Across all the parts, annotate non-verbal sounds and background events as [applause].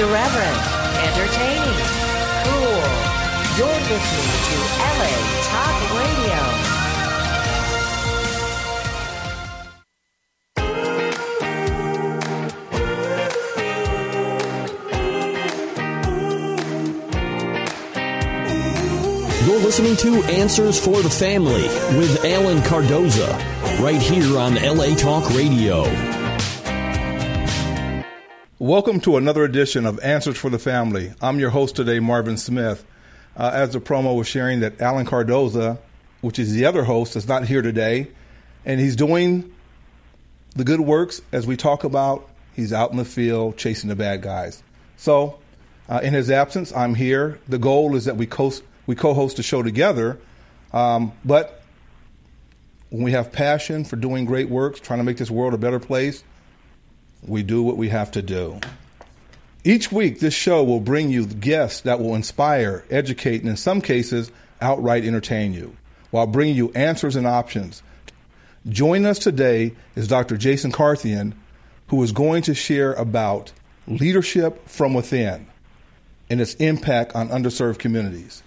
Irreverent, entertaining, cool. You're listening to LA Talk Radio. You're listening to Answers for the Family with Alan Cardoza, right here on LA Talk Radio. Welcome to another edition of Answers for the Family. I'm your host today, Marvin Smith. Uh, as the promo was sharing, that Alan Cardoza, which is the other host, is not here today, and he's doing the good works as we talk about. He's out in the field chasing the bad guys. So, uh, in his absence, I'm here. The goal is that we coast we co-host the show together. Um, but when we have passion for doing great works, trying to make this world a better place, we do what we have to do. Each week, this show will bring you guests that will inspire, educate, and in some cases, outright entertain you, while bringing you answers and options. Joining us today is Dr. Jason Carthen, who is going to share about leadership from within and its impact on underserved communities.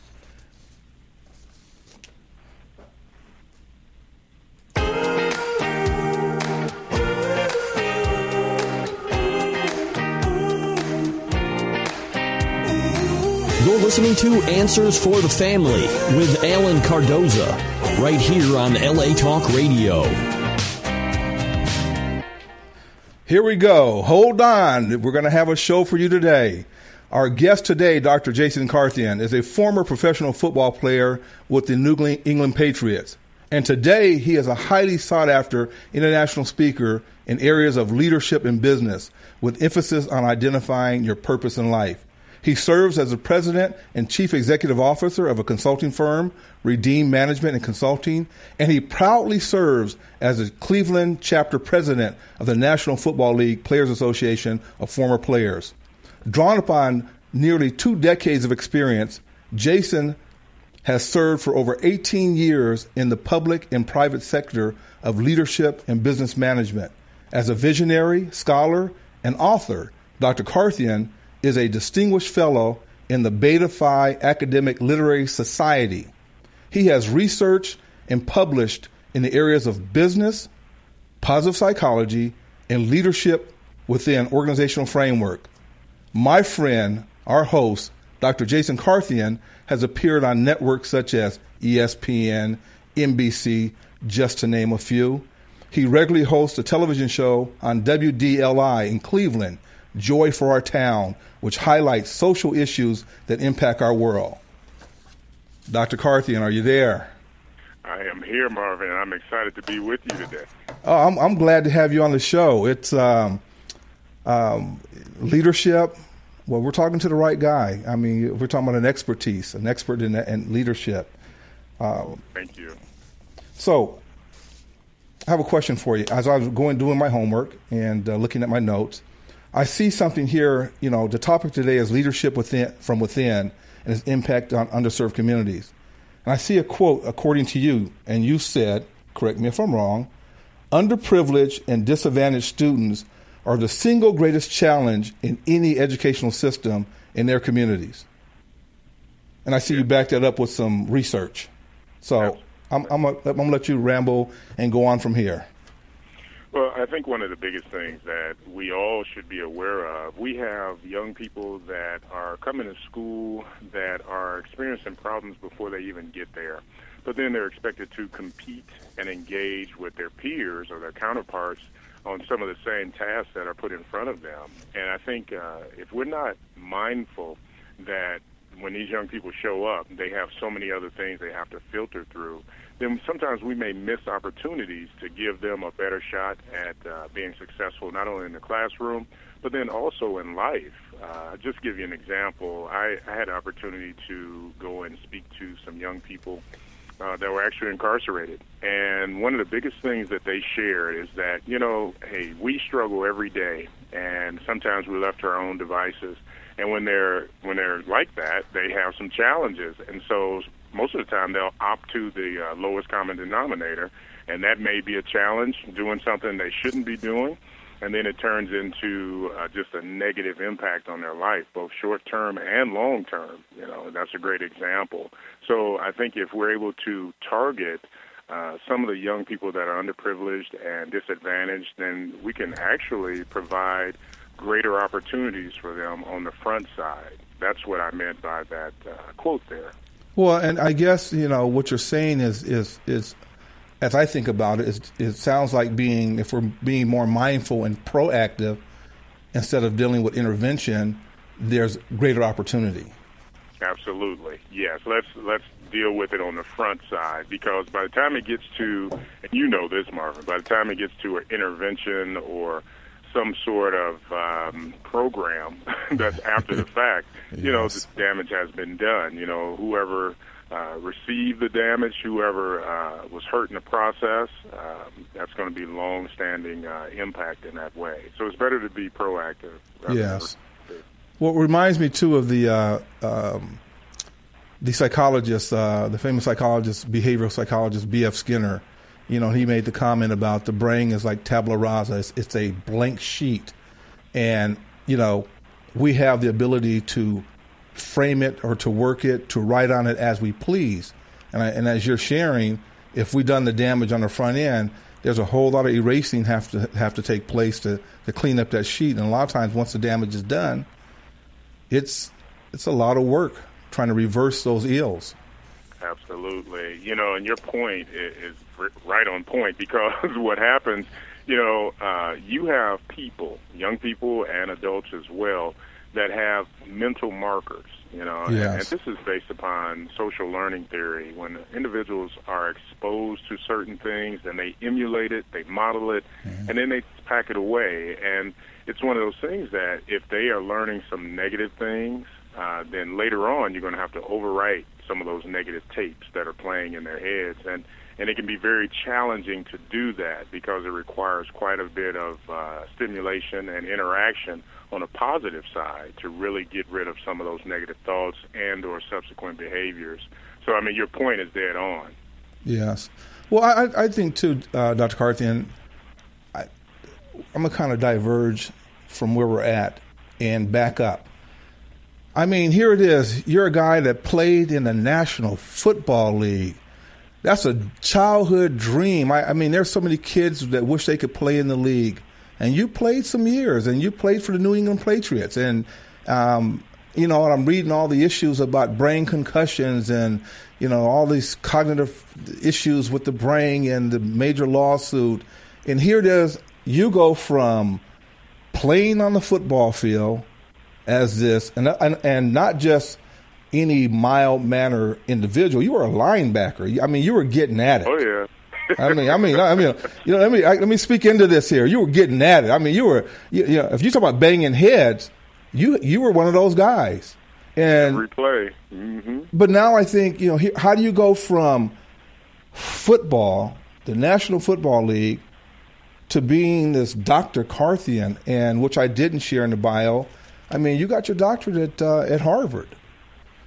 You're listening to Answers for the Family with Alan Cardoza, right here on LA Talk Radio. Here we go. Hold on. We're going to have a show for you today. Our guest today, Dr. Jason Carthen, is a former professional football player with the New England Patriots. And today, he is a highly sought after international speaker in areas of leadership and business, with emphasis on identifying your purpose in life. He serves as the president and chief executive officer of a consulting firm, Redeem Management and Consulting, and he proudly serves as the Cleveland chapter president of the National Football League Players Association of Former Players. Drawn upon nearly two decades of experience, Jason has served for over 18 years in the public and private sector of leadership and business management. As a visionary, scholar, and author, Dr. Carthen is a distinguished fellow in the Beta Phi Academic Literary Society. He has researched and published in the areas of business, positive psychology, and leadership within organizational framework. My friend, our host, Dr. Jason Carthen, has appeared on networks such as ESPN, NBC, just to name a few. He regularly hosts a television show on WDLI in Cleveland, Joy for Our Town, which highlights social issues that impact our world. Dr. Carthen, are you there? I am here, Marvin. And I'm excited to be with you today. Oh, I'm, I'm glad to have you on the show. It's um, um, leadership. Well, we're talking to the right guy. I mean, we're talking about an expertise, an expert in, in leadership. Uh, Thank you. So, I have a question for you. As I was going doing my homework and uh, looking at my notes, I see something here. You know, the topic today is leadership within, from within and its impact on underserved communities. And I see a quote according to you, and you said, correct me if I'm wrong, underprivileged and disadvantaged students are the single greatest challenge in any educational system in their communities. And I see you back that up with some research. So I'm, I'm going to let you ramble and go on from here. Well, I think one of the biggest things that we all should be aware of, we have young people that are coming to school that are experiencing problems before they even get there. But then they're expected to compete and engage with their peers or their counterparts on some of the same tasks that are put in front of them. And I think uh, if we're not mindful that when these young people show up, they have so many other things they have to filter through then sometimes we may miss opportunities to give them a better shot at uh, being successful, not only in the classroom, but then also in life. Uh, just give you an example. I, I had an opportunity to go and speak to some young people uh, that were actually incarcerated. And one of the biggest things that they shared is that, you know, hey, we struggle every day, and sometimes we're left to our own devices. And when they're when they're like that, they have some challenges. And so most of the time they'll opt to the uh, lowest common denominator, and that may be a challenge, doing something they shouldn't be doing. and then it turns into uh, just a negative impact on their life, both short term and long term. You know, that's a great example. So I think if we're able to target uh, some of the young people that are underprivileged and disadvantaged, then we can actually provide greater opportunities for them on the front side. That's what I meant by that uh, quote there. Well, and I guess you know what you're saying is is is as I think about it, it, sounds like being if we're being more mindful and proactive instead of dealing with intervention, there's greater opportunity. Absolutely, yes. Let's let's deal with it on the front side because by the time it gets to, and you know this, Marvin, by the time it gets to an intervention or some sort of um, program [laughs] that's after the fact, you know, the damage has been done. You know, whoever uh, received the damage, whoever uh, was hurt in the process, um, that's going to be long-standing uh, impact in that way. So it's better to be proactive. Yes. Well, it reminds me too of the uh, um, the psychologist, uh, the famous psychologist, behavioral psychologist B.F. Skinner. You know, he made the comment about the brain is like tabula rasa; it's, it's a blank sheet, and you know, we have the ability to frame it or to work it, to write on it as we please. And, I, and as you're sharing, if we've done the damage on the front end, there's a whole lot of erasing have to have to take place to, to clean up that sheet. And a lot of times, once the damage is done, it's it's a lot of work trying to reverse those ills. Absolutely, you know, and your point is, right on point because [laughs] what happens, you know, uh, you have people, young people and adults as well, that have mental markers, you know, yes. and, this is based upon social learning theory. When individuals are exposed to certain things, then they emulate it, they model it, mm-hmm. and then they pack it away. And it's one of those things that if they are learning some negative things, uh, then later on you're going to have to overwrite some of those negative tapes that are playing in their heads. And and it can be very challenging to do that because it requires quite a bit of uh, stimulation and interaction on a positive side to really get rid of some of those negative thoughts and or subsequent behaviors. So I mean, your point is dead on. Yes. Well, I, I think too, uh, Dr. Carthen, I, I'm gonna kind of diverge from where we're at and back up. I mean, here it is. You're a guy that played in the National Football League. That's a childhood dream. I, I mean, there's so many kids that wish they could play in the league and you played some years, and you played for the New England Patriots, and um, you know, and I'm reading all the issues about brain concussions and you know all these cognitive issues with the brain and the major lawsuit, and here it is. You go from playing on the football field as this, and and, and not just any mild manner individual. You were a linebacker. I mean, you were getting at it. Oh yeah. I mean, I mean, I mean, you know, let me I, let me speak into this here. You were getting at it. I mean, you were, you, you know, if you talk about banging heads, you you were one of those guys. And replay. Mm-hmm. But now I think you know, how do you go from football, the National Football League, to being this Dr. Carthen, and which I didn't share in the bio. I mean, you got your doctorate at uh, at Harvard.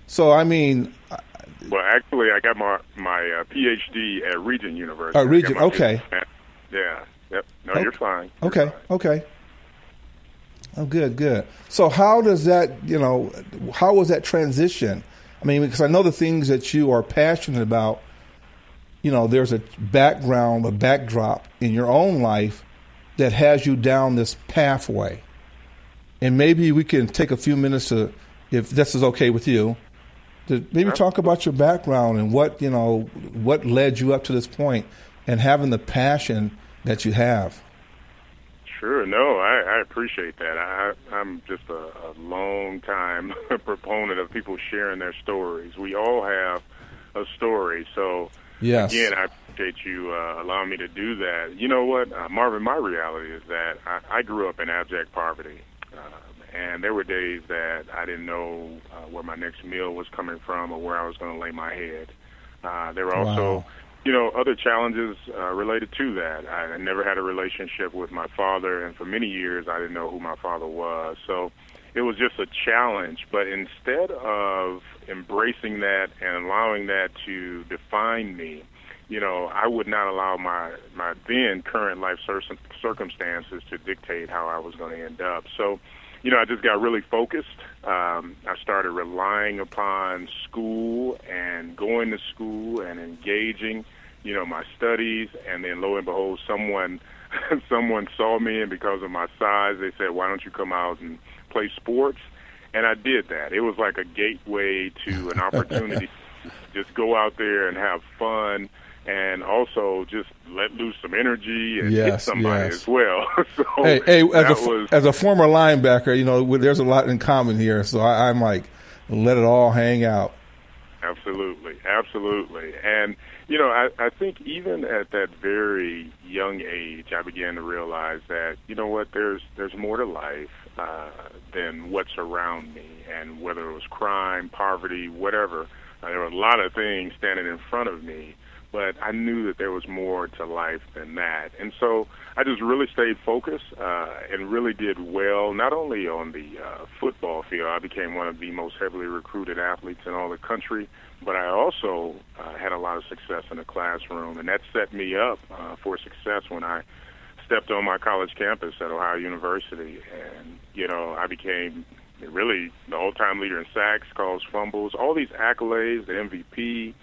So I mean, well, actually, I got my my uh, PhD at Regent University. Oh, Regent. Okay. Yeah. Yep. No, okay. you're fine. You're okay. Fine. Okay. Oh, good, good. So, how does that, you know, how was that transition? I mean, because I know the things that you are passionate about. You know, there's a background, a backdrop in your own life that has you down this pathway, and maybe we can take a few minutes to, if this is okay with you, to maybe talk about your background and what you know what led you up to this point and having the passion that you have. Sure, no, I, I appreciate that. I, I'm just a, a long time [laughs] proponent of people sharing their stories. We all have a story, so yes. again, I appreciate you uh, allowing me to do that. You know what, uh, Marvin? My reality is that I, I grew up in abject poverty. And there were days that I didn't know uh, where my next meal was coming from or where I was going to lay my head. Uh, there were also, wow. you know, other challenges uh, related to that. I, I never had a relationship with my father, and for many years I didn't know who my father was. So it was just a challenge. But instead of embracing that and allowing that to define me, you know, I would not allow my my then current life circumstances to dictate how I was going to end up. So, you know, I just got really focused. Um, I started relying upon school and going to school and engaging, you know, my studies. And then, lo and behold, someone [laughs] someone saw me, and because of my size, they said, "Why don't you come out and play sports?" And I did that. It was like a gateway to an [laughs] opportunity. just go out there and have fun and also just let loose some energy and yes, hit somebody yes. as well. [laughs] so hey, hey as, a, was, as a former linebacker, you know, there's a lot in common here. So I, I'm like, let it all hang out. Absolutely, absolutely. And, you know, I, I think even at that very young age, I began to realize that, you know what, there's, there's more to life uh, than what's around me. And whether it was crime, poverty, whatever, uh, there were a lot of things standing in front of me but I knew that there was more to life than that. And so I just really stayed focused uh, and really did well, not only on the uh, football field, I became one of the most heavily recruited athletes in all the country, but I also uh, had a lot of success in the classroom, and that set me up uh, for success when I stepped on my college campus at Ohio University. And, you know, I became really the all-time leader in sacks, calls, fumbles, all these accolades, the MVP,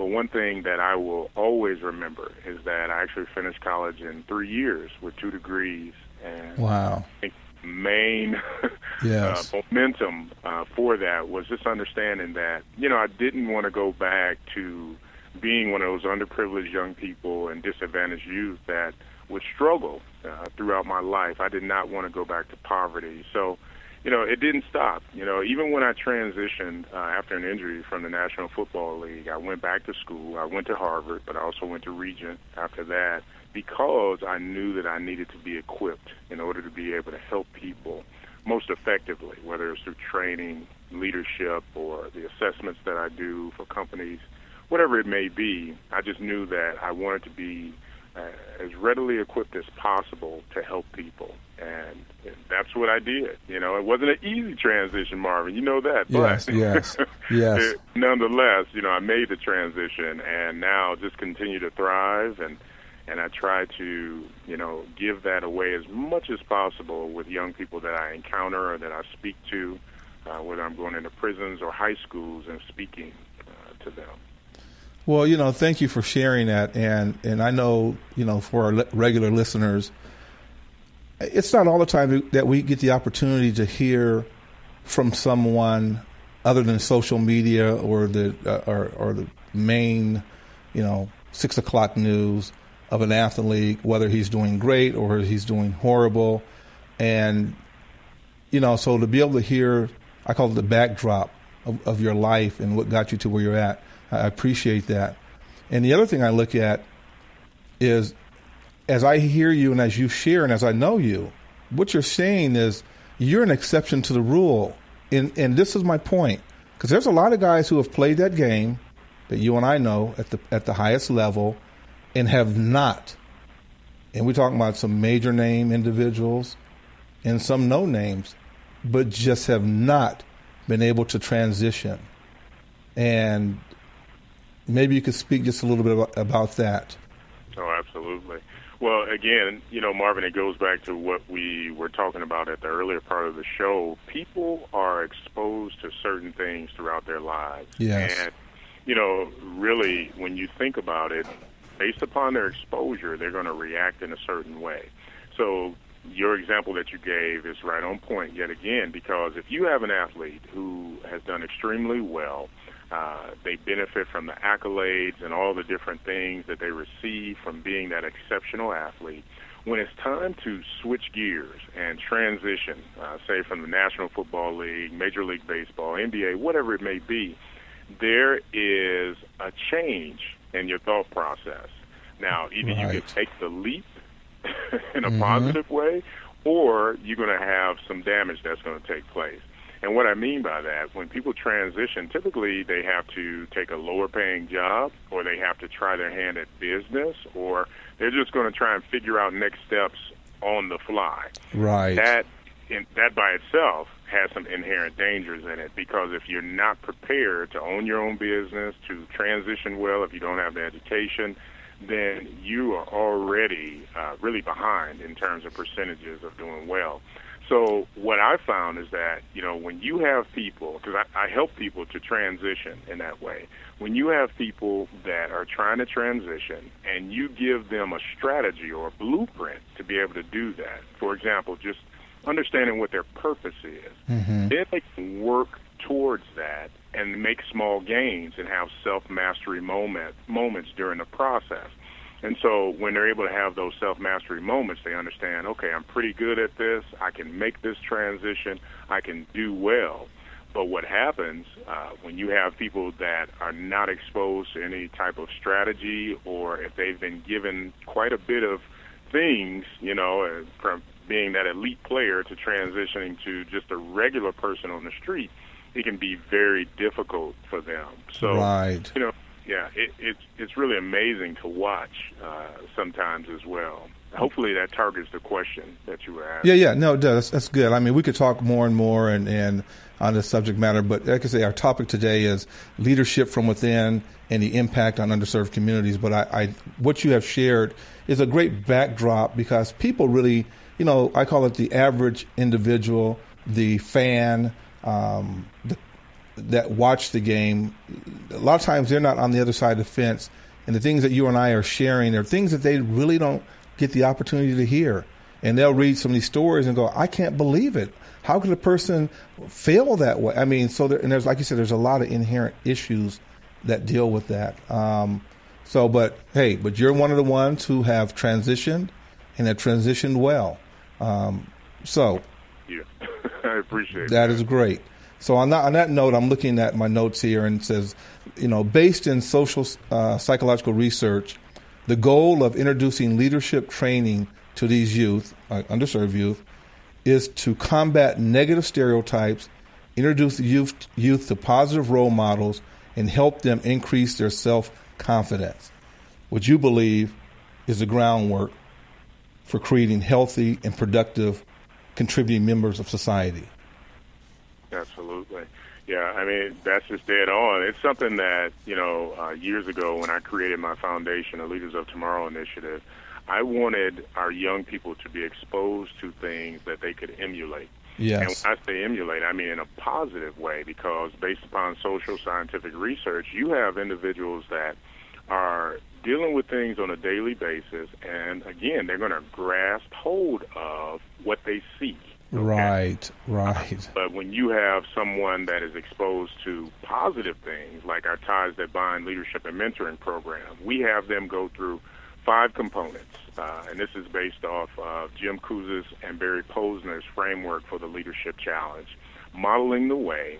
but one thing that I will always remember is that I actually finished college in three years with two degrees. And wow. I think main [laughs] yes. uh, momentum uh, for that was just understanding that, you know, I didn't want to go back to being one of those underprivileged young people and disadvantaged youth that would struggle uh, throughout my life. I did not want to go back to poverty. So, you know, it didn't stop. You know, even when I transitioned uh, after an injury from the National Football League, I went back to school. I went to Harvard, but I also went to Regent after that because I knew that I needed to be equipped in order to be able to help people most effectively, whether it's through training, leadership, or the assessments that I do for companies, whatever it may be. I just knew that I wanted to be uh, as readily equipped as possible to help people. And that's what I did. You know, it wasn't an easy transition, Marvin. You know that. Yes, but yes, [laughs] yes. it, nonetheless, you know, I made the transition, and now just continue to thrive, and and I try to, you know, give that away as much as possible with young people that I encounter or that I speak to, uh, whether I'm going into prisons or high schools and speaking uh, to them. Well, you know, thank you for sharing that, and and I know, you know, for our regular listeners, it's not all the time that we get the opportunity to hear from someone other than social media or the uh, or, or the main, you know, six o'clock news of an athlete, whether he's doing great or he's doing horrible, and you know, so to be able to hear, I call it the backdrop of, of your life and what got you to where you're at I appreciate that. And the other thing I look at is as I hear you and as you share and as I know you, what you're saying is you're an exception to the rule. And, and this is my point. Because there's a lot of guys who have played that game that you and I know at the at the highest level and have not. And we're talking about some major name individuals and some no names, but just have not been able to transition. And maybe you could speak just a little bit about, about that. Oh, absolutely. Well, again, you know, Marvin, it goes back to what we were talking about at the earlier part of the show. People are exposed to certain things throughout their lives. Yes. And, you know, really, when you think about it, based upon their exposure, they're going to react in a certain way. So, your example that you gave is right on point yet again, because if you have an athlete who has done extremely well, uh, they benefit from the accolades and all the different things that they receive from being that exceptional athlete. When it's time to switch gears and transition, uh, say from the National Football League, Major League Baseball, NBA, whatever it may be, there is a change in your thought process. Now, either right. you can take the leap [laughs] in a mm-hmm. positive way, or you're going to have some damage that's going to take place. And what I mean by that, when people transition, typically they have to take a lower paying job or they have to try their hand at business or they're just going to try and figure out next steps on the fly. Right. That in, that by itself has some inherent dangers in it because if you're not prepared to own your own business, to transition well, if you don't have the education, then you are already uh, really behind in terms of percentages of doing well. So what I found is that you know when you have people, because I, I help people to transition in that way. When you have people that are trying to transition, and you give them a strategy or a blueprint to be able to do that. For example, just understanding what their purpose is, mm-hmm. then they can work towards that and make small gains and have self mastery moment moments during the process. And so when they're able to have those self mastery moments, they understand, okay, I'm pretty good at this. I can make this transition. I can do well. But what happens uh, when you have people that are not exposed to any type of strategy, or if they've been given quite a bit of things, you know, uh, from being that elite player to transitioning to just a regular person on the street, it can be very difficult for them. So, right. you know, yeah, it, it's it's really amazing to watch uh, sometimes as well. Hopefully that targets the question that you were asking. Yeah, yeah, no, does. That's good. I mean, we could talk more and more and, and on this subject matter, but like I say, our topic today is leadership from within and the impact on underserved communities. But I, I what you have shared is a great backdrop because people really, you know, I call it the average individual, the fan, um, the that watch the game, a lot of times they're not on the other side of the fence, and the things that you and I are sharing are things that they really don't get the opportunity to hear. And they'll read some of these stories and go, "I can't believe it. How could a person fail that way?" I mean, so there, and there's like you said, there's a lot of inherent issues that deal with that. Um, so, but hey, but you're one of the ones who have transitioned and have transitioned well. Um, so, yeah, [laughs] I appreciate that. That is great. So on that on that note, I'm looking at my notes here and it says, you know, based in social uh, psychological research, the goal of introducing leadership training to these youth, uh, underserved youth, is to combat negative stereotypes, introduce youth youth to positive role models, and help them increase their self confidence. What you believe is the groundwork for creating healthy and productive contributing members of society. Absolutely. Yeah, I mean, that's just dead on. It's something that, you know, uh, years ago when I created my foundation, the Leaders of Tomorrow initiative, I wanted our young people to be exposed to things that they could emulate. Yes. And when I say emulate, I mean in a positive way because based upon social scientific research, you have individuals that are dealing with things on a daily basis, and again, they're going to grasp hold of what they seek. Okay? Right, right. But when you have someone that is exposed to positive things, like our Ties That Bind Leadership and Mentoring program, we have them go through five components. Uh, and this is based off of Jim Kouzes and Barry Posner's framework for the Leadership Challenge. Modeling the way,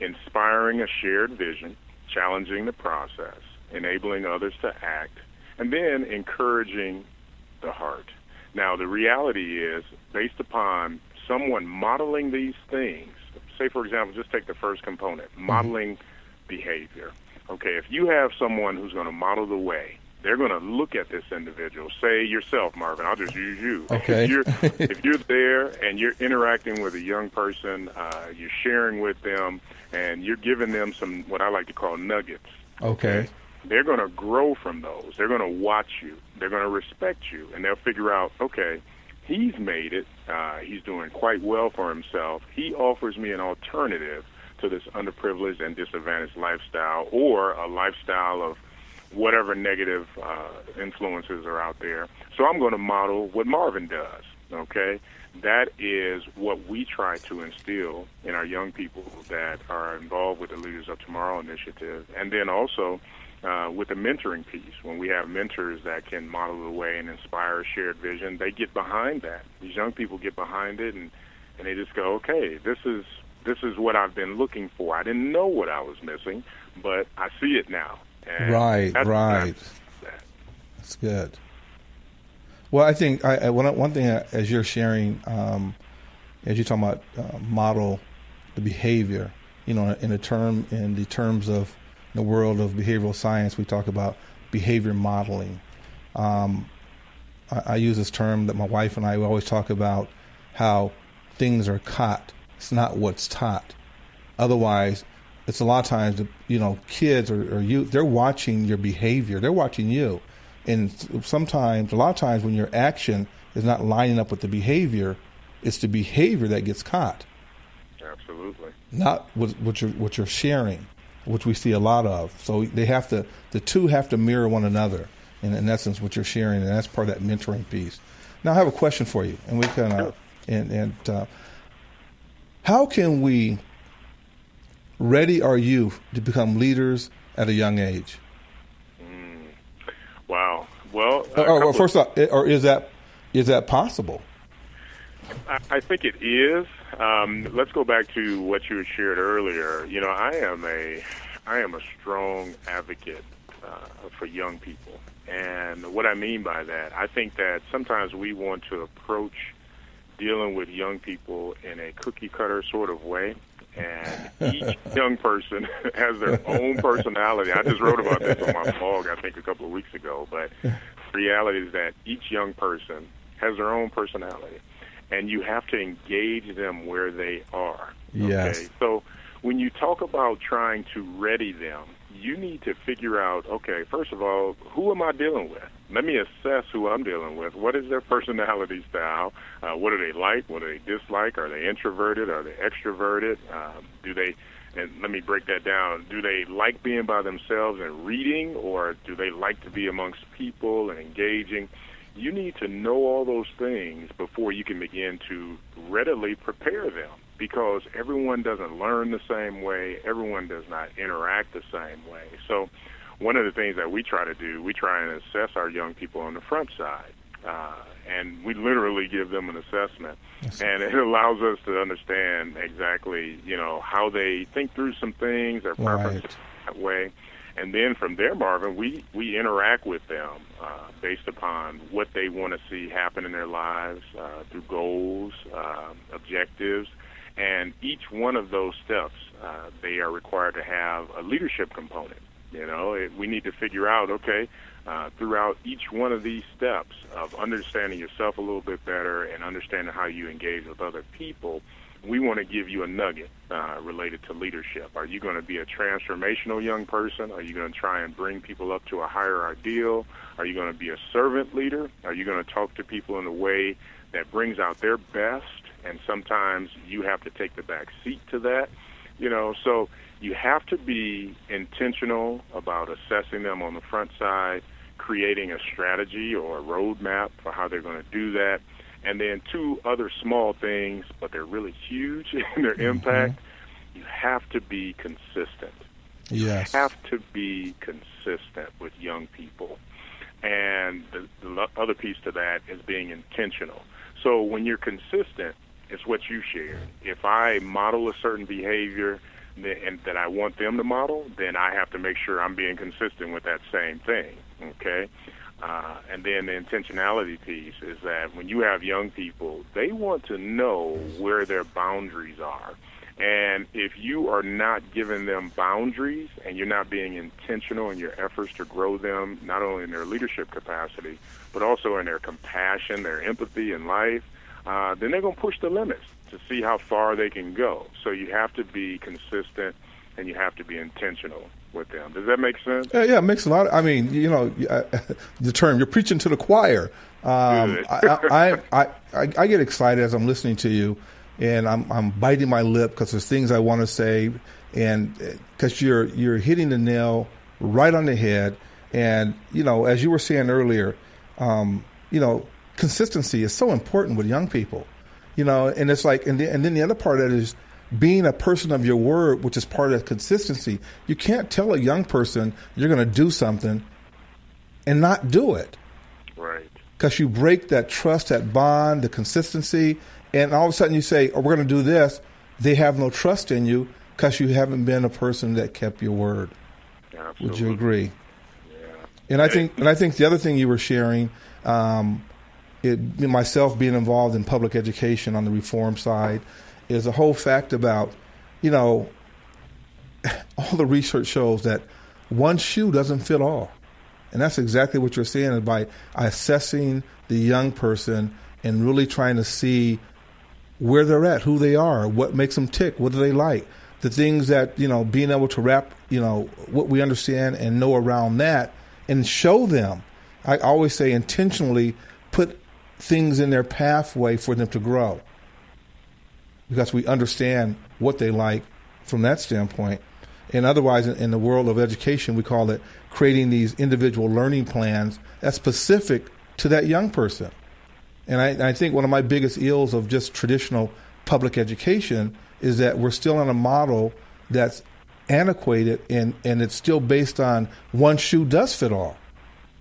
inspiring a shared vision, challenging the process, enabling others to act, and then encouraging the heart. Now, the reality is, based upon someone modeling these things, say for example, just take the first component, mm-hmm. modeling behavior. Okay, if you have someone who's going to model the way, they're going to look at this individual. Say yourself, Marvin. I'll just use you. Okay. if, you're, [laughs] if you're there and you're interacting with a young person, uh, you're sharing with them, and you're giving them some what I like to call nuggets. Okay. okay? They're going to grow from those. They're going to watch you. They're going to respect you, and they'll figure out, okay, he's made it. Uh, he's doing quite well for himself. He offers me an alternative to this underprivileged and disadvantaged lifestyle or a lifestyle of whatever negative uh, influences are out there. So I'm going to model what Marvin does. Okay, that is what we try to instill in our young people that are involved with the Leaders of Tomorrow initiative, and then also uh, with the mentoring piece, when we have mentors that can model the way and inspire a shared vision, they get behind that. These young people get behind it, and and they just go, okay, this is this is what I've been looking for. I didn't know what I was missing, but I see it now. And right, that's, right. That's, that's, good. Well, I think I, I, one one thing uh, as you're sharing, um, as you're talking about uh, model the behavior, you know, in a term in the terms of the world of behavioral science, we talk about behavior modeling. Um, I, I, use this term that my wife and I always talk about how things are caught. It's not what's taught. Otherwise, it's a lot of times, you know, kids or, or youth, they're watching your behavior. They're watching you. And sometimes, a lot of times when your action is not lining up with the behavior, it's the behavior that gets caught. Absolutely. Not what, what you're what you're sharing, which we see a lot of. So they have to the two have to mirror one another. In, in essence, what you're sharing, and that's part of that mentoring piece. Now, I have a question for you, and we can, uh, and and uh, how can we ready our youth to become leaders at a young age? Mm. Wow. Well, or, or first off, or is that is that possible? I think it is. Um, let's go back to what you shared earlier. You know, I am a I am a strong advocate uh, for young people, and what I mean by that, I think that sometimes we want to approach dealing with young people in a cookie cutter sort of way. And each [laughs] young person [laughs] has their own personality. I just wrote about this on my blog, I think, a couple of weeks ago. But the reality is that each young person has their own personality and you have to engage them where they are. Okay? Yes. So when you talk about trying to ready them, you need to figure out, okay, first of all, who am I dealing with? Let me assess who I'm dealing with. What is their personality style? Uh, what do they like? What do they dislike? Are they introverted? Are they extroverted? Um, do they, and let me break that down, do they like being by themselves and reading, or do they like to be amongst people and engaging? You need to know all those things before you can begin to readily prepare them because everyone doesn't learn the same way, everyone does not interact the same way. So, one of the things that we try to do, we try and assess our young people on the front side. Uh, and we literally give them an assessment, yes. and it allows us to understand exactly, you know, how they think through some things, their preferences right. that way, and then from there, Marvin, we we interact with them uh, based upon what they want to see happen in their lives uh, through goals, uh, objectives, and each one of those steps, uh, they are required to have a leadership component. You know, it, we need to figure out, okay, uh, throughout each one of these steps of understanding yourself a little bit better and understanding how you engage with other people we want to give you a nugget uh, related to leadership. Are you going to be a transformational young person? Are you going to try and bring people up to a higher ideal? Are you going to be a servant leader? Are you going to talk to people in a way that brings out their best? And sometimes you have to take the back seat to that. You know, so you have to be intentional about assessing them on the front side, creating a strategy or a roadmap for how they're going to do that and then two other small things, but they're really huge [laughs] in their mm-hmm. impact. You have to be consistent. Yes. You have to be consistent with young people. And the, the other piece to that is being intentional. So when you're consistent, it's what you share. If I model a certain behavior and that I want them to model, then I have to make sure I'm being consistent with that same thing. Okay. Uh, and then the intentionality piece is that when you have young people, they want to know where their boundaries are. And if you are not giving them boundaries and you're not being intentional in your efforts to grow them, not only in their leadership capacity, but also in their compassion, their empathy in life, uh, then they're going to push the limits to see how far they can go. So you have to be consistent and you have to be intentional with them. Does that make sense? Yeah, yeah, it makes a lot. Of, I mean, you know, [laughs] the term you're preaching to the choir. Um, I, I, I, I, get excited as I'm listening to you, and I'm, I'm biting my lip because there's things I want to say, and because you're you're hitting the nail right on the head. And you know, as you were saying earlier, um, you know, consistency is so important with young people. You know, and it's like, and, the, and then the other part of it is being a person of your word, which is part of consistency, you can't tell a young person you're going to do something and not do it. Right. Because you break that trust, that bond, the consistency, and all of a sudden you say, oh, we're going to do this. They have no trust in you because you haven't been a person that kept your word. Absolutely. Would you agree? Yeah. And I think, and I think the other thing you were sharing, um, it, myself being involved in public education on the reform side, is a whole fact about, you know, [laughs] all the research shows that one shoe doesn't fit all. And that's exactly what you're saying is by assessing the young person and really trying to see where they're at, who they are, what makes them tick, what do they like, the things that you know, being able to wrap, you know, what we understand and know around that, and show them. I always say intentionally put things in their pathway for them to grow, because we understand what they like from that standpoint. And otherwise, in the world of education, we call it creating these individual learning plans that's specific to that young person. And I, I think one of my biggest ills of just traditional public education is that we're still on a model that's antiquated and, and it's still based on one shoe does fit all.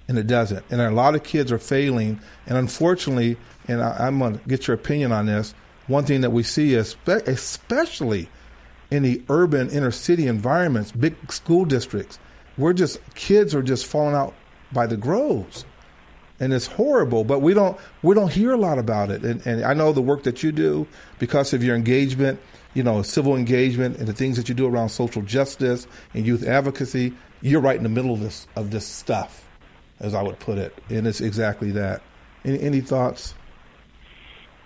And it doesn't. And a lot of kids are failing. And unfortunately, and I, am going to get your opinion on this, one thing that we see, is, especially in the urban inner city environments, big school districts, we're just, kids are just falling out by the groves and it's horrible. But we don't we don't hear a lot about it. And, and I know the work that you do because of your engagement, you know, civil engagement and the things that you do around social justice and youth advocacy. You're right in the middle of this of this stuff, as I would put it, and it's exactly that. Any, any thoughts?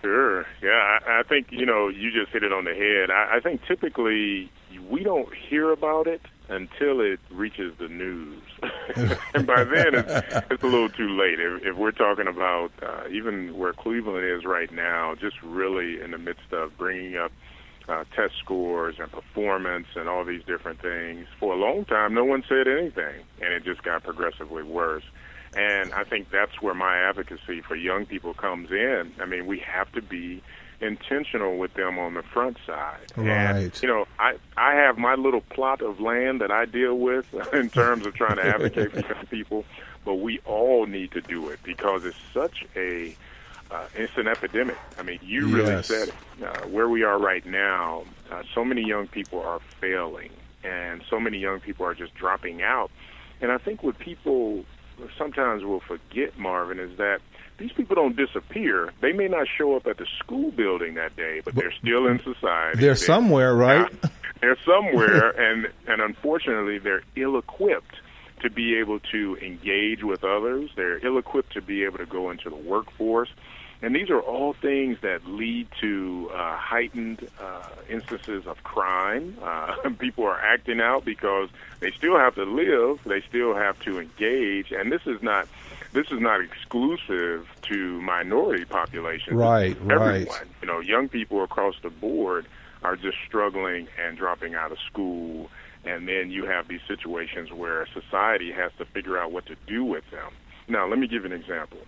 Sure. Yeah, I, I think you know you just hit it on the head. I, I think typically we don't hear about it until it reaches the news, [laughs] and by then it's, it's a little too late. If, if we're talking about uh, even where Cleveland is right now, just really in the midst of bringing up uh, test scores and performance and all these different things, for a long time no one said anything, and it just got progressively worse. And I think that's where my advocacy for young people comes in. I mean, we have to be intentional with them on the front side. Right. And, you know, I I have my little plot of land that I deal with [laughs] in terms of trying to advocate for young people, but we all need to do it because it's such a uh, it's an epidemic. I mean, you really yes. said it. Uh, where we are right now, uh, so many young people are failing, and so many young people are just dropping out. And I think what people sometimes we'll forget, Marvin, is that these people don't disappear. They may not show up at the school building that day, but they're still in society. They're somewhere, right? They're somewhere, [laughs] and and unfortunately, they're ill-equipped to be able to engage with others. They're ill-equipped to be able to go into the workforce. And these are all things that lead to uh, heightened uh, instances of crime. Uh, [laughs] people are acting out because they still have to live, they still have to engage, and this is not this is not exclusive to minority populations. Right, Everyone, right. you know, young people across the board are just struggling and dropping out of school, and then you have these situations where society has to figure out what to do with them. Now, let me give an example.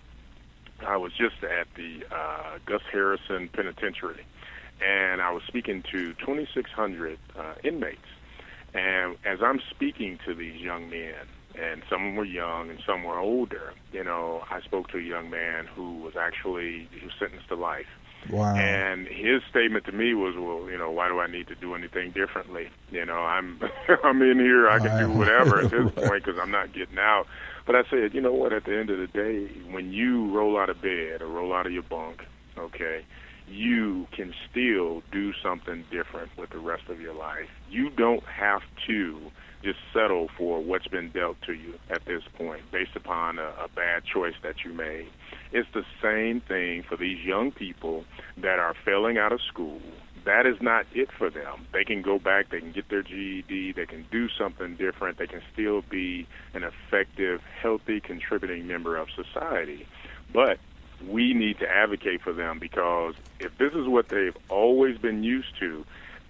I was just at the uh, Gus Harrison Penitentiary, and I was speaking to 2,600 uh, inmates. And as I'm speaking to these young men, and some were young and some were older. You know, I spoke to a young man who was actually he was sentenced to life. Wow. And his statement to me was, "Well, you know, why do I need to do anything differently? You know, I'm [laughs] I'm in here, I can do whatever at this Right. [laughs] point because I'm not getting out." But I said, you know what? At the end of the day, when you roll out of bed or roll out of your bunk, okay, you can still do something different with the rest of your life. You don't have to just settle for what's been dealt to you at this point based upon a, a bad choice that you made. It's the same thing for these young people that are failing out of school. That is not it for them. They can go back, they can get their GED, they can do something different, they can still be an effective, healthy, contributing member of society. But we need to advocate for them because if this is what they've always been used to,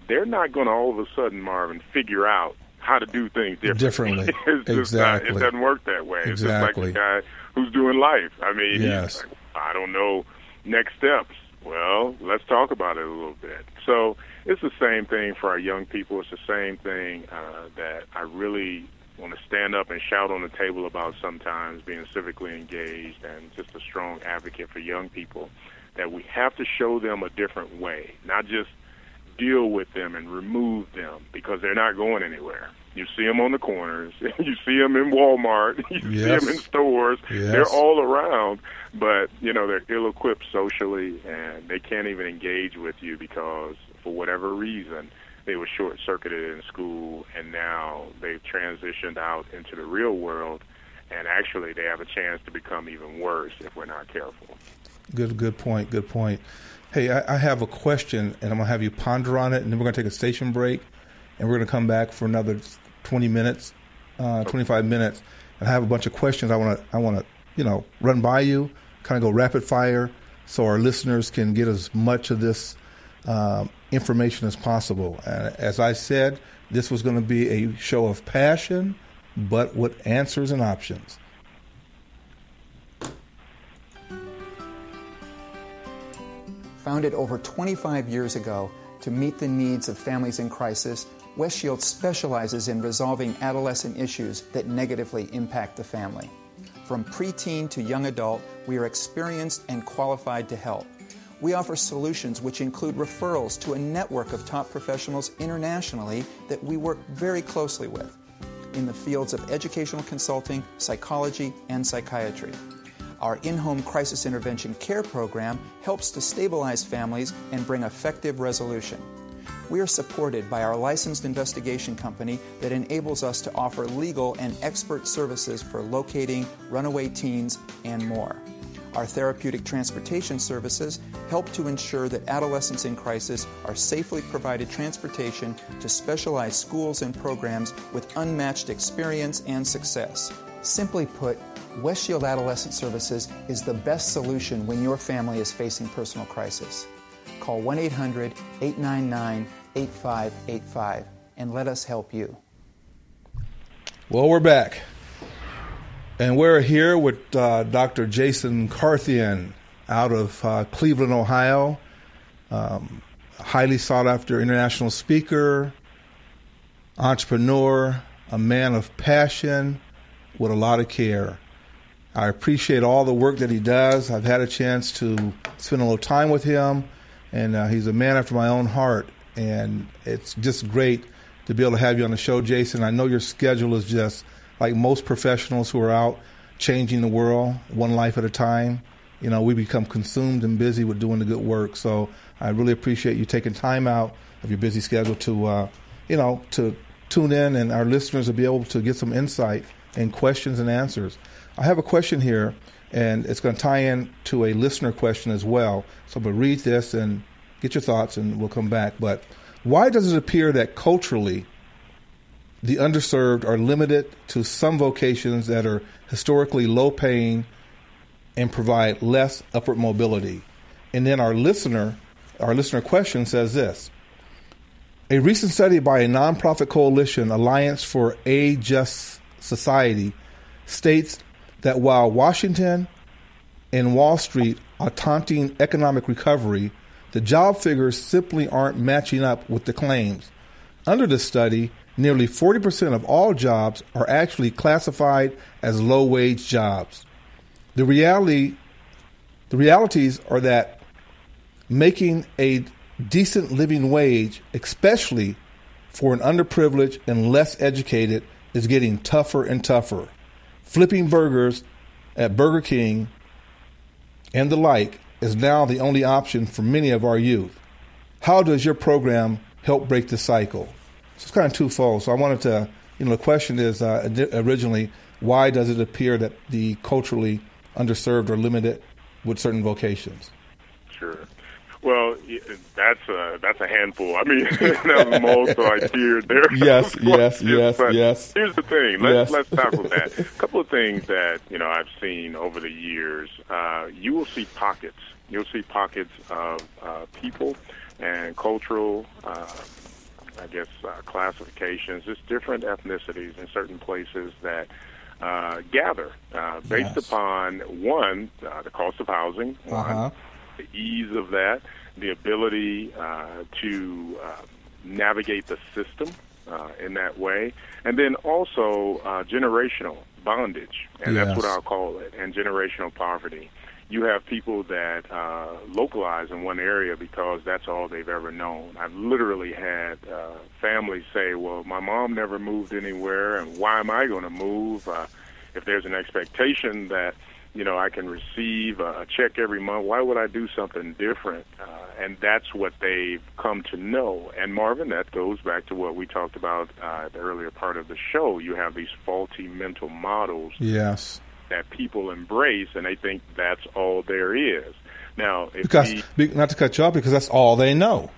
they're not going to all of a sudden, Marvin, figure out how to do things differently. Differently. [laughs] it's just not, Exactly. it doesn't work that way. It's just Exactly. like the guy who's doing life. I mean, Yes. like, I don't know next steps. Well, let's talk about it a little bit. So it's the same thing for our young people. It's the same thing uh, that I really want to stand up and shout on the table about sometimes being civically engaged and just a strong advocate for young people that we have to show them a different way, not just deal with them and remove them because they're not going anywhere. You see them on the corners, [laughs] you see them in Walmart, [laughs] you see them in stores. Yes. They're all around, but you know they're ill-equipped socially, and they can't even engage with you because, for whatever reason, they were short-circuited in school, and now they've transitioned out into the real world, and actually they have a chance to become even worse if we're not careful. Good, good point. Good point. Hey, I, I have a question, and I'm gonna have you ponder on it, and then we're gonna take a station break, and we're gonna come back for another 20 minutes, uh, 25 minutes, and I have a bunch of questions I want to, I want to, you know, run by you, kind of go rapid fire, so our listeners can get as much of this uh, information as possible. And as I said, this was going to be a show of passion, but with answers and options. Founded over 25 years ago to meet the needs of families in crisis, West Shield specializes in resolving adolescent issues that negatively impact the family. From preteen to young adult, we are experienced and qualified to help. We offer solutions which include referrals to a network of top professionals internationally that we work very closely with in the fields of educational consulting, psychology, and psychiatry. Our in home crisis intervention care program helps to stabilize families and bring effective resolution. We are supported by our licensed investigation company that enables us to offer legal and expert services for locating runaway teens and more. Our therapeutic transportation services help to ensure that adolescents in crisis are safely provided transportation to specialized schools and programs with unmatched experience and success. Simply put, West Shield Adolescent Services is the best solution when your family is facing personal crisis. Call 1 800 899 8585 and let us help you. Well, we're back. And we're here with uh, Dr. Jason Carthen out of uh, Cleveland, Ohio. Um, highly sought after international speaker, entrepreneur, a man of passion with a lot of care. I appreciate all the work that he does. I've had a chance to spend a little time with him, and uh, he's a man after my own heart. And it's just great to be able to have you on the show, Jason. I know your schedule is just like most professionals who are out changing the world one life at a time. You know, we become consumed and busy with doing the good work. So I really appreciate you taking time out of your busy schedule to, uh, you know, to tune in and our listeners will be able to get some insight and questions and answers. I have a question here, and it's going to tie in to a listener question as well. So I'm going to read this and get your thoughts, and we'll come back. But why does it appear that culturally the underserved are limited to some vocations that are historically low paying and provide less upward mobility? And then our listener, our listener question says this. A recent study by a nonprofit coalition, Alliance for a Just Society, states that while Washington and Wall Street are taunting economic recovery, the job figures simply aren't matching up with the claims. Under the study, nearly 40% of all jobs are actually classified as low wage jobs. The reality the realities are that making a decent living wage, especially for an underprivileged and less educated, is getting tougher and tougher flipping burgers at Burger King and the like is now the only option for many of our youth. How does your program help break the cycle? So it's kind of twofold. So I wanted to, you know, the question is uh, originally, why does it appear that the culturally underserved are limited with certain vocations? Sure. That's a that's a handful. I mean, [laughs] that was most so I teared there. [laughs] Yes, [laughs] yes, yes, but yes. Here's the thing. Let's Yes. let's tackle that. A couple of things that you know I've seen over the years. Uh, you will see pockets. You'll see pockets of uh, people and cultural. Uh, I guess uh, classifications, just different ethnicities in certain places that uh, gather uh, based Yes. upon one uh, the cost of housing, one Uh-huh. the ease of that, the ability uh, to uh, navigate the system uh, in that way, and then also uh, generational bondage, and that's what I'll call it, and generational poverty. You have people that uh, localize in one area because that's all they've ever known. I've literally had uh, families say, "Well, my mom never moved anywhere, and why am I going to move?" Uh, if there's an expectation that you know, I can receive a check every month. Why would I do something different? Uh, and that's what they've come to know. And Marvin, that goes back to what we talked about uh, the earlier part of the show. You have these faulty mental models. Yes. That people embrace, and they think that's all there is. Now, because we, not to cut you off, because that's all they know.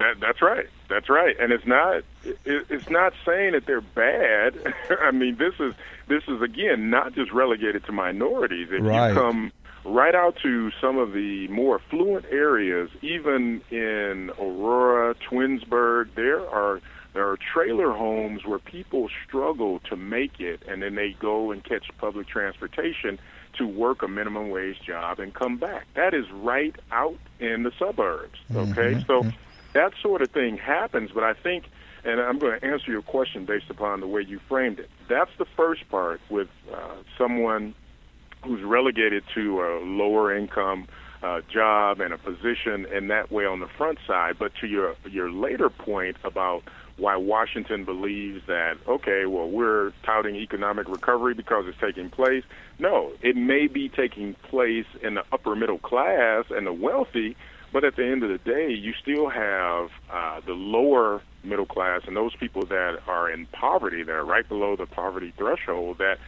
That, that's right. That's right. And it's not it, it's not saying that they're bad. [laughs] I mean, this is this is again not just relegated to minorities. If right. you come right out to some of the more affluent areas, even in Aurora, Twinsburg, there are there are trailer homes where people struggle to make it, and then they go and catch public transportation to work a minimum wage job and come back. That is right out in the suburbs. Okay, mm-hmm. so that sort of thing happens, but I think and I'm going to answer your question based upon the way you framed it. That's the first part with uh, someone who's relegated to a lower income uh, job and a position in that way on the front side. But to your your later point about why Washington believes that okay, well we're touting economic recovery because it's taking place. No, it may be taking place in the upper middle class and the wealthy, but at the end of the day, you still have uh, the lower middle class and those people that are in poverty, that are right below the poverty threshold, that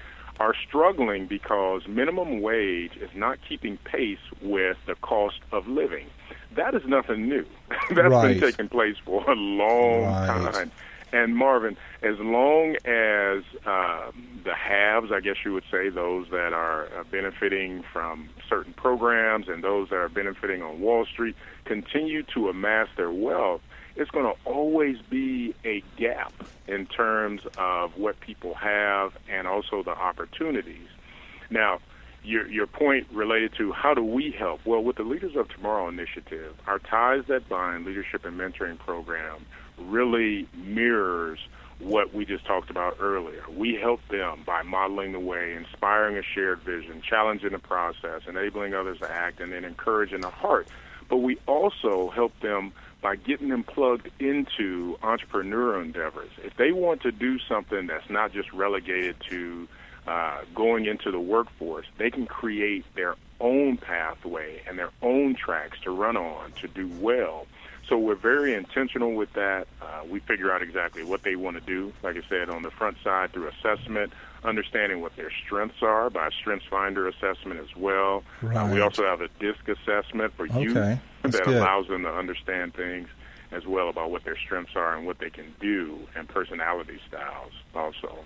are struggling because minimum wage is not keeping pace with the cost of living. That is nothing new. [laughs] That's right. been taking place for a long right. time. And Marvin, as long as uh, the haves, I guess you would say, those that are uh, benefiting from certain programs and those that are benefiting on Wall Street, continue to amass their wealth, it's going to always be a gap in terms of what people have and also the opportunities. Now, your your point related to how do we help? Well, with the Leaders of Tomorrow initiative, our Ties That Bind leadership and mentoring program really mirrors what we just talked about earlier. We help them by modeling the way, inspiring a shared vision, challenging the process, enabling others to act, and then encouraging the heart. But we also help them by getting them plugged into entrepreneurial endeavors. If they want to do something that's not just relegated to uh, going into the workforce, they can create their own pathway and their own tracks to run on to do well. So we're very intentional with that. Uh, we figure out exactly what they want to do. Like I said, on the front side through assessment, understanding what their strengths are by Strengths Finder assessment as well. Right. Uh, we also have a DISC assessment for youth okay. [laughs] That's that good. allows them to understand things as well about what their strengths are and what they can do and personality styles also.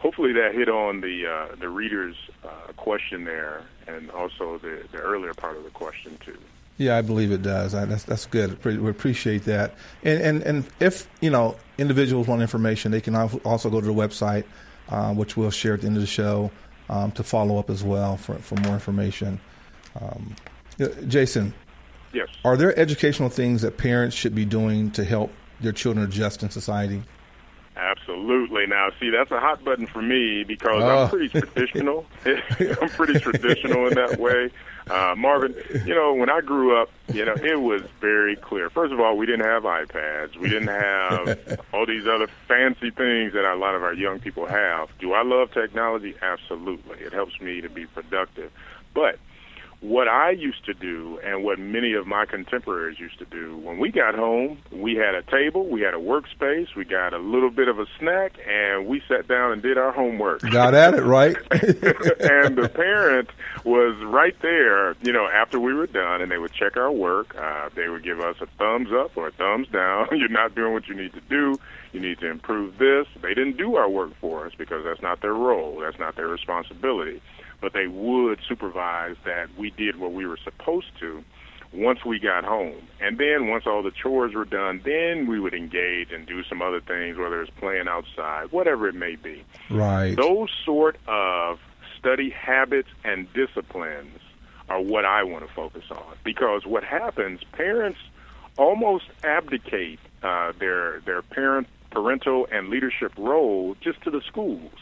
Hopefully that hit on the uh, the reader's uh, question there and also the, the earlier part of the question too. Yeah, I believe it does. I, that's that's good. We appreciate that. And and and if you know individuals want information, they can also go to the website, uh, which we'll share at the end of the show, um, to follow up as well for for more information. Um, Jason, yes, are there educational things that parents should be doing to help their children adjust in society? Absolutely. Now, see, that's a hot button for me because Oh. I'm pretty traditional. [laughs] [laughs] I'm pretty traditional in that way. Uh, Marvin, you know, when I grew up, you know, it was very clear. First of all, we didn't have iPads. We didn't have [laughs] all these other fancy things that a lot of our young people have. Do I love technology? Absolutely. It helps me to be productive. But what I used to do and what many of my contemporaries used to do when we got home, we had a table, we had a workspace, we got a little bit of a snack, and we sat down and did our homework. Got at it, right? [laughs] [laughs] and the parent was right there, you know, after we were done, and they would check our work. Uh, they would give us a thumbs up or a thumbs down. [laughs] You're not doing what you need to do. You need to improve this. They didn't do our work for us because that's not their role. That's not their responsibility but they would supervise that we did what we were supposed to once we got home. And then once all the chores were done, then we would engage and do some other things, whether it's playing outside, whatever it may be. Right. Those sort of study habits and disciplines are what I want to focus on because what happens, parents almost abdicate uh, their their parent parental and leadership role just to the schools.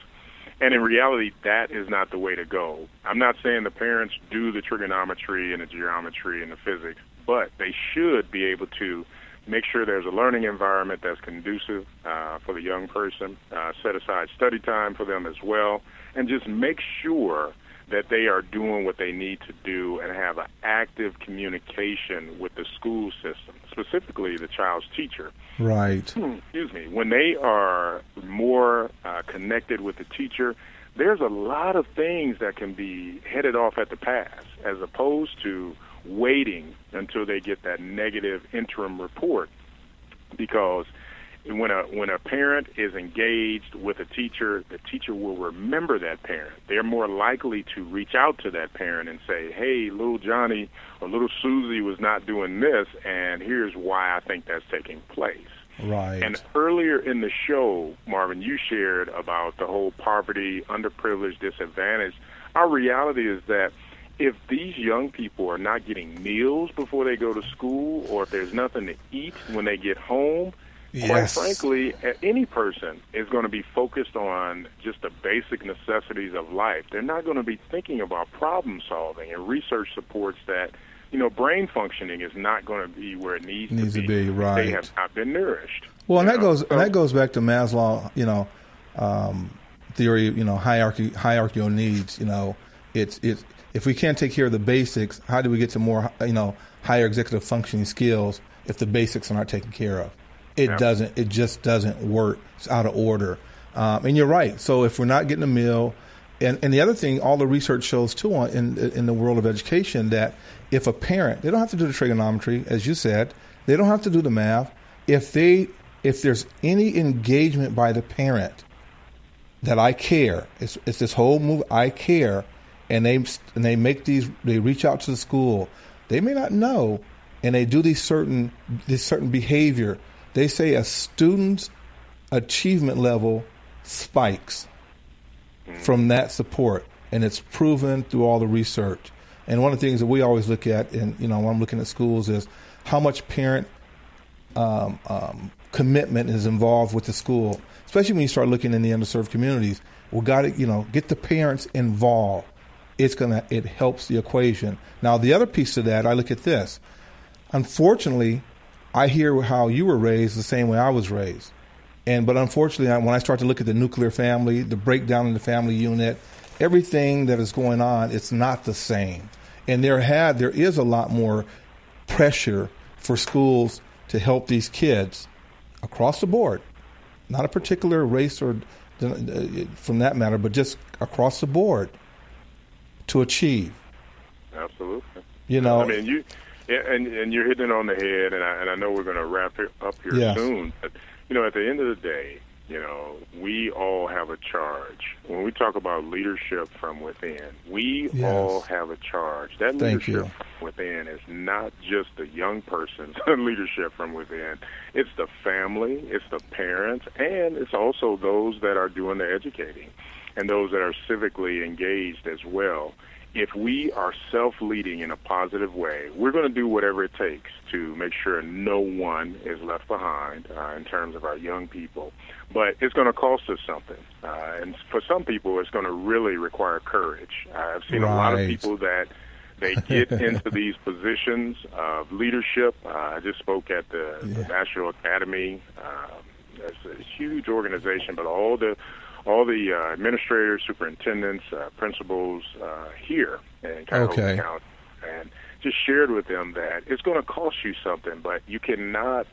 And in reality, that is not the way to go. I'm not saying the parents do the trigonometry and the geometry and the physics, but they should be able to make sure there's a learning environment that's conducive uh, for the young person, uh, set aside study time for them as well, and just make sure that they are doing what they need to do and have an active communication with the school system, specifically the child's teacher. Right. Excuse me. When they are more uh, connected with the teacher, there's a lot of things that can be headed off at the pass as opposed to waiting until they get that negative interim report because when a when a parent is engaged with a teacher, the teacher will remember that parent. They're more likely to reach out to that parent and say, "Hey, little Johnny or little Susie was not doing this, and here's why I think that's taking place." Right. And earlier in the show, Marvin, you shared about the whole poverty, underprivileged, disadvantaged. Our reality is that if these young people are not getting meals before they go to school, or if there's nothing to eat when they get home, Yes. quite frankly, any person is going to be focused on just the basic necessities of life. They're not going to be thinking about problem solving. And research supports that, you know, brain functioning is not going to be where it needs, Needs to to be, They right. have not been nourished. Well, and that know, goes and that goes back to Maslow, you know, um, theory, you know, hierarchy hierarchical needs. You know, it's it's if we can't take care of the basics, how do we get to more, you know, higher executive functioning skills if the basics are not taken care of? It Yeah. doesn't. It just doesn't work. It's out of order. Um, and you're right. So if we're not getting a meal, and, and the other thing, all the research shows too on, in in the world of education that if a parent, they don't have to do the trigonometry, as you said, they don't have to do the math. If they if there's any engagement by the parent that I care, it's, it's this whole move. I care, and they and they make these. They reach out to the school. They may not know, and they do these certain this certain behavior. They say a student's achievement level spikes from that support, and it's proven through all the research. And one of the things that we always look at, and you know, when I'm looking at schools, is how much parent um, um, commitment is involved with the school, especially when you start looking in the underserved communities. We got to, you know, get the parents involved. It's gonna, it helps the equation. Now, the other piece of that, I look at this. Unfortunately, I hear how you were raised the same way I was raised, and but unfortunately, when I start to look at the nuclear family, the breakdown in the family unit, everything that is going on, it's not the same. And there had, there is a lot more pressure for schools to help these kids across the board, not a particular race or uh, from that matter, but just across the board to achieve. Absolutely. You know, I mean, you yeah, and and you're hitting it on the head, and I and I know we're going to wrap it up here Yes. soon. But you know, at the end of the day, you know, we all have a charge. When we talk about leadership from within, we Yes. all have a charge. That Thank leadership you. from within is not just the young person's [laughs] leadership from within. It's the family, it's the parents, and it's also those that are doing the educating and those that are civically engaged as well. If we are self leading in a positive way, we're going to do whatever it takes to make sure no one is left behind uh, in terms of our young people. But it's going to cost us something. Uh, and for some people, it's going to really require courage. Uh, I've seen a lot of people that [laughs] they get into these positions of leadership. Uh, I just spoke at the, the National Academy. Um, it's a huge organization, but all the all the uh, administrators, superintendents, uh, principals uh, here in Cuyahoga Okay. County, and just shared with them that it's going to cost you something, but you cannot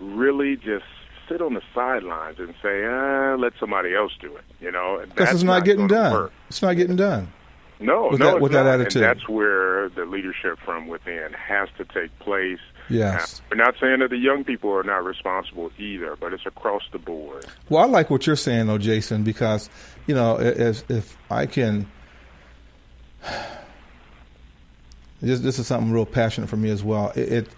really just sit on the sidelines and say, ah, let somebody else do it. You know, because That's it's not, getting done. work. It's not getting done. No, with no, that- it's with that attitude. And that's where the leadership from within has to take place. Yes. Now, we're not saying that the young people are not responsible either, but it's across the board. Well, I like what you're saying, though, Jason, because you know, if if I can, [sighs] this this is something real passionate for me as well. It, it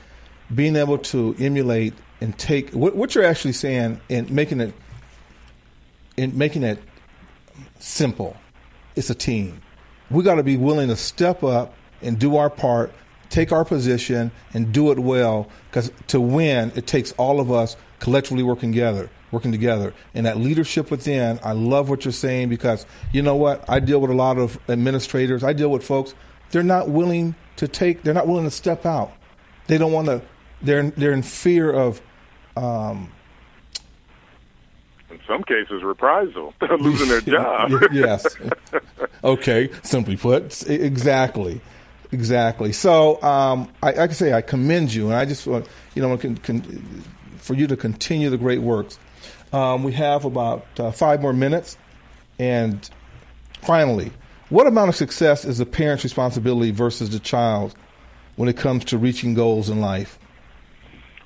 being able to emulate and take what, what you're actually saying and making it in making it simple. It's a team. We got to be willing to step up and do our part, take our position, and do it well. Because to win, it takes all of us collectively working together. Working together, and that leadership within. I love what you're saying because you know what? I deal with a lot of administrators. I deal with folks. They're not willing to take. They're not willing to step out. They don't want to. They're they're in fear of um, In some cases, reprisal, [laughs] losing their [laughs] job. yes. okay, simply put, exactly, exactly. So, um, I, I can say I commend you, and I just want you know can, can, for you to continue the great works. Um, we have about uh, five more minutes, and finally, what amount of success is the parent's responsibility versus the child when it comes to reaching goals in life?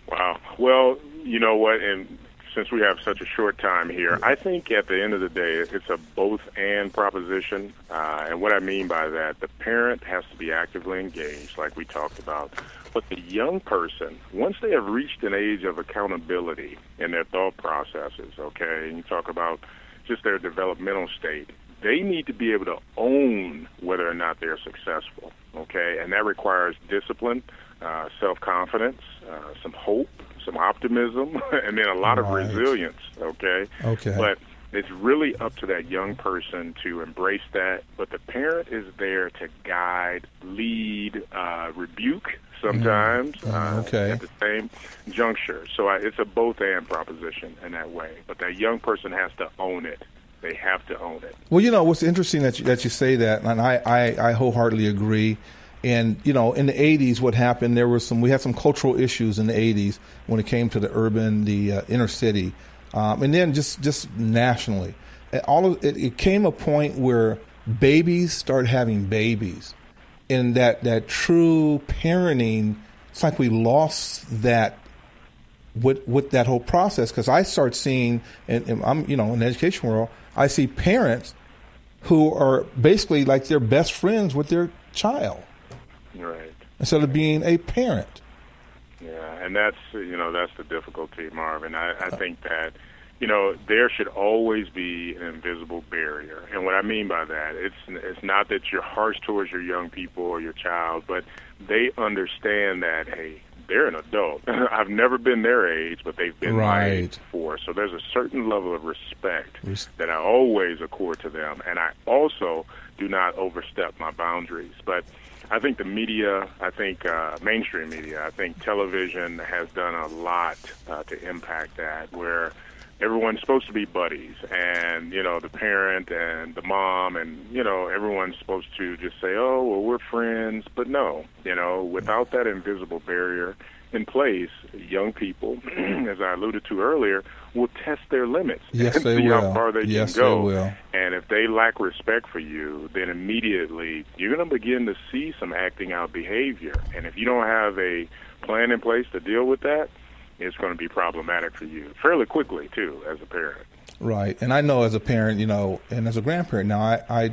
Wow. Well, you know what, and since we have such a short time here, I think at the end of the day, it's a both and proposition. Uh, and what I mean by that, the parent has to be actively engaged, like we talked about. But the young person, once they have reached an age of accountability in their thought processes, okay, and you talk about just their developmental state, they need to be able to own whether or not they're successful, okay? And that requires discipline, uh, self confidence, uh, some hope, some optimism, [laughs] and then a lot right. of resilience. Okay. Okay. But it's really up to that young person to embrace that. But the parent is there to guide, lead, uh, rebuke sometimes mm. uh, okay. at the same juncture. So I, it's a both and proposition in that way. But that young person has to own it. They have to own it. Well, you know what's interesting that you, that you say that, and I, I, I wholeheartedly agree. And you know, in the '80s, what happened? There was some. We had some cultural issues in the '80s when it came to the urban, the uh, inner city, um, and then just just nationally. All of it, it came a point where babies start having babies, and that that true parenting. It's like we lost that with with that whole process because I start seeing, and, and, I'm you know in the education world, I see parents who are basically like their best friends with their child. Right. Instead of being a parent. Yeah, and that's you know that's the difficulty, Marvin. I, I uh. think that you know there should always be an invisible barrier, and what I mean by that, it's it's not that you're harsh towards your young people or your child, but they understand that hey, they're an adult. [laughs] I've never been their age, but they've been right. my age before. So there's a certain level of respect that I always accord to them, and I also do not overstep my boundaries. But I think the media, I think uh, mainstream media, I think television has done a lot uh, to impact that, where everyone's supposed to be buddies, and you know the parent and the mom, and you know everyone's supposed to just say, "Oh, well, we're friends," but no, you know, without that invisible barrier in place, young people, [clears throat] as I alluded to earlier, will test their limits yes, and they see will. how far they yes, can go. They will. And if they lack respect for you, then immediately you're going to begin to see some acting out behavior. And if you don't have a plan in place to deal with that, it's going to be problematic for you fairly quickly too, as a parent. Right, and I know as a parent, you know, and as a grandparent now, I, I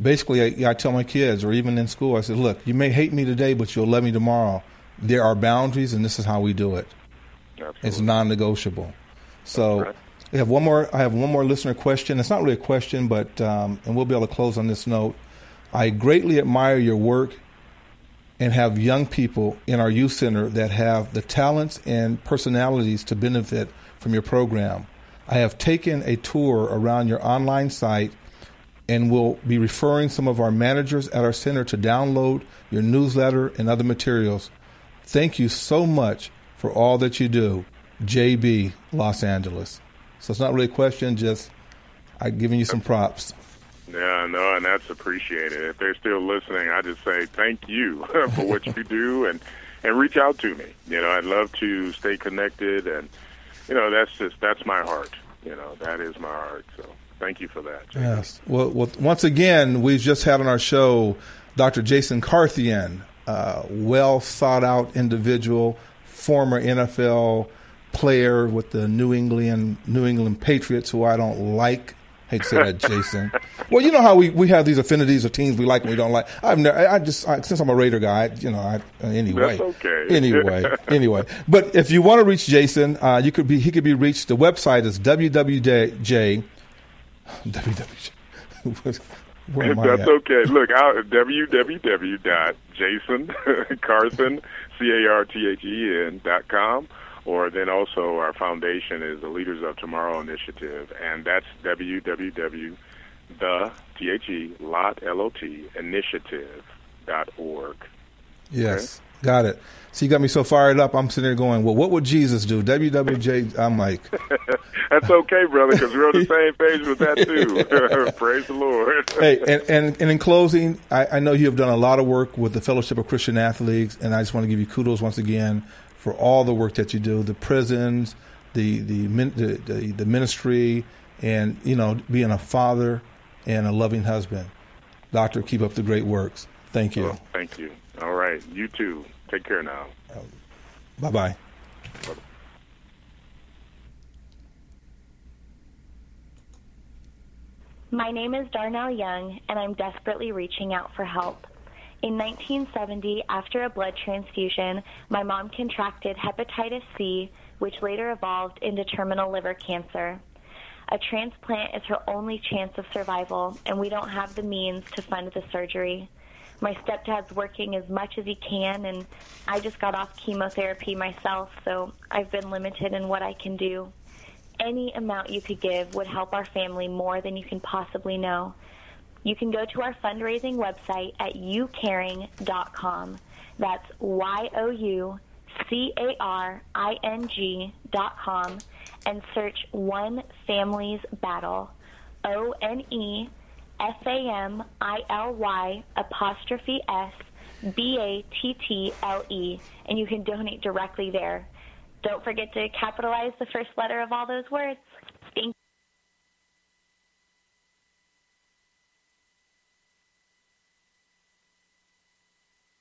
basically I, I tell my kids, or even in school, I said, "Look, you may hate me today, but you'll love me tomorrow." There are boundaries, and this is how we do it. Absolutely. It's non-negotiable. So right. we have one more. I have one more listener question. It's not really a question, but um, and we'll be able to close on this note. I greatly admire your work and have young people in our youth center that have the talents and personalities to benefit from your program. I have taken a tour around your online site and will be referring some of our managers at our center to download your newsletter and other materials. Thank you so much for all that you do, JB, Los Angeles. So it's not really a question, just I'm giving you some props. Yeah, no, and that's appreciated. If they're still listening, I just say thank you [laughs] for what you do and and reach out to me. You know, I'd love to stay connected, and you know, that's just that's my heart. You know, that is my heart. So thank you for that. Yes. Well, well, once again, we've just had on our show Dr. Jason Carthen, uh, well thought out individual, former NFL player with the New England New England Patriots, who I don't like. Hate to say that, [laughs] Jason. well, you know how we, we have these affinities of teams we like and we don't like. I've never, I just I, since I'm a Raider guy, you know, I, anyway. That's okay. [laughs] anyway, anyway. But if you want to reach Jason, uh, you could be he could be reached. The website is www. www. [laughs] Where am That's okay. Look, out at www.jasoncarthen, [laughs] C-A-R-T-H-E-N [laughs] dot com, or then also our foundation is the Leaders of Tomorrow Initiative, and that's www. The lot, L-O-T, initiative dot org. Yes. Got it. So you got me so fired up. I'm sitting there going, "Well, what would Jesus do?" WWJ. I'm like, [laughs] "That's okay, brother, because we're on the [laughs] same page with that too." [laughs] Praise the Lord. hey, and, and, and in closing, I, I know you have done a lot of work with the Fellowship of Christian Athletes, and I just want to give you kudos once again for all the work that you do. The prisons, the the the, the, the ministry, and you know, being a father and a loving husband. Doctor, keep up the great works. Thank you. Oh, thank you. All right. You too. Take care now. Um, bye bye. My name is Darnell Young, and I'm desperately reaching out for help. In 1970, after a blood transfusion, my mom contracted hepatitis C, which later evolved into terminal liver cancer. A transplant is her only chance of survival, and we don't have the means to fund the surgery. My stepdad's working as much as he can, and I just got off chemotherapy myself, so I've been limited in what I can do. Any amount you could give would help our family more than you can possibly know. You can go to our fundraising website at youcaring.com. That's Y O U C A R I N G dot com and search One Family's Battle. O N E F A M I L Y apostrophe S B A T T L E, and you can donate directly there. Don't forget to capitalize the first letter of all those words.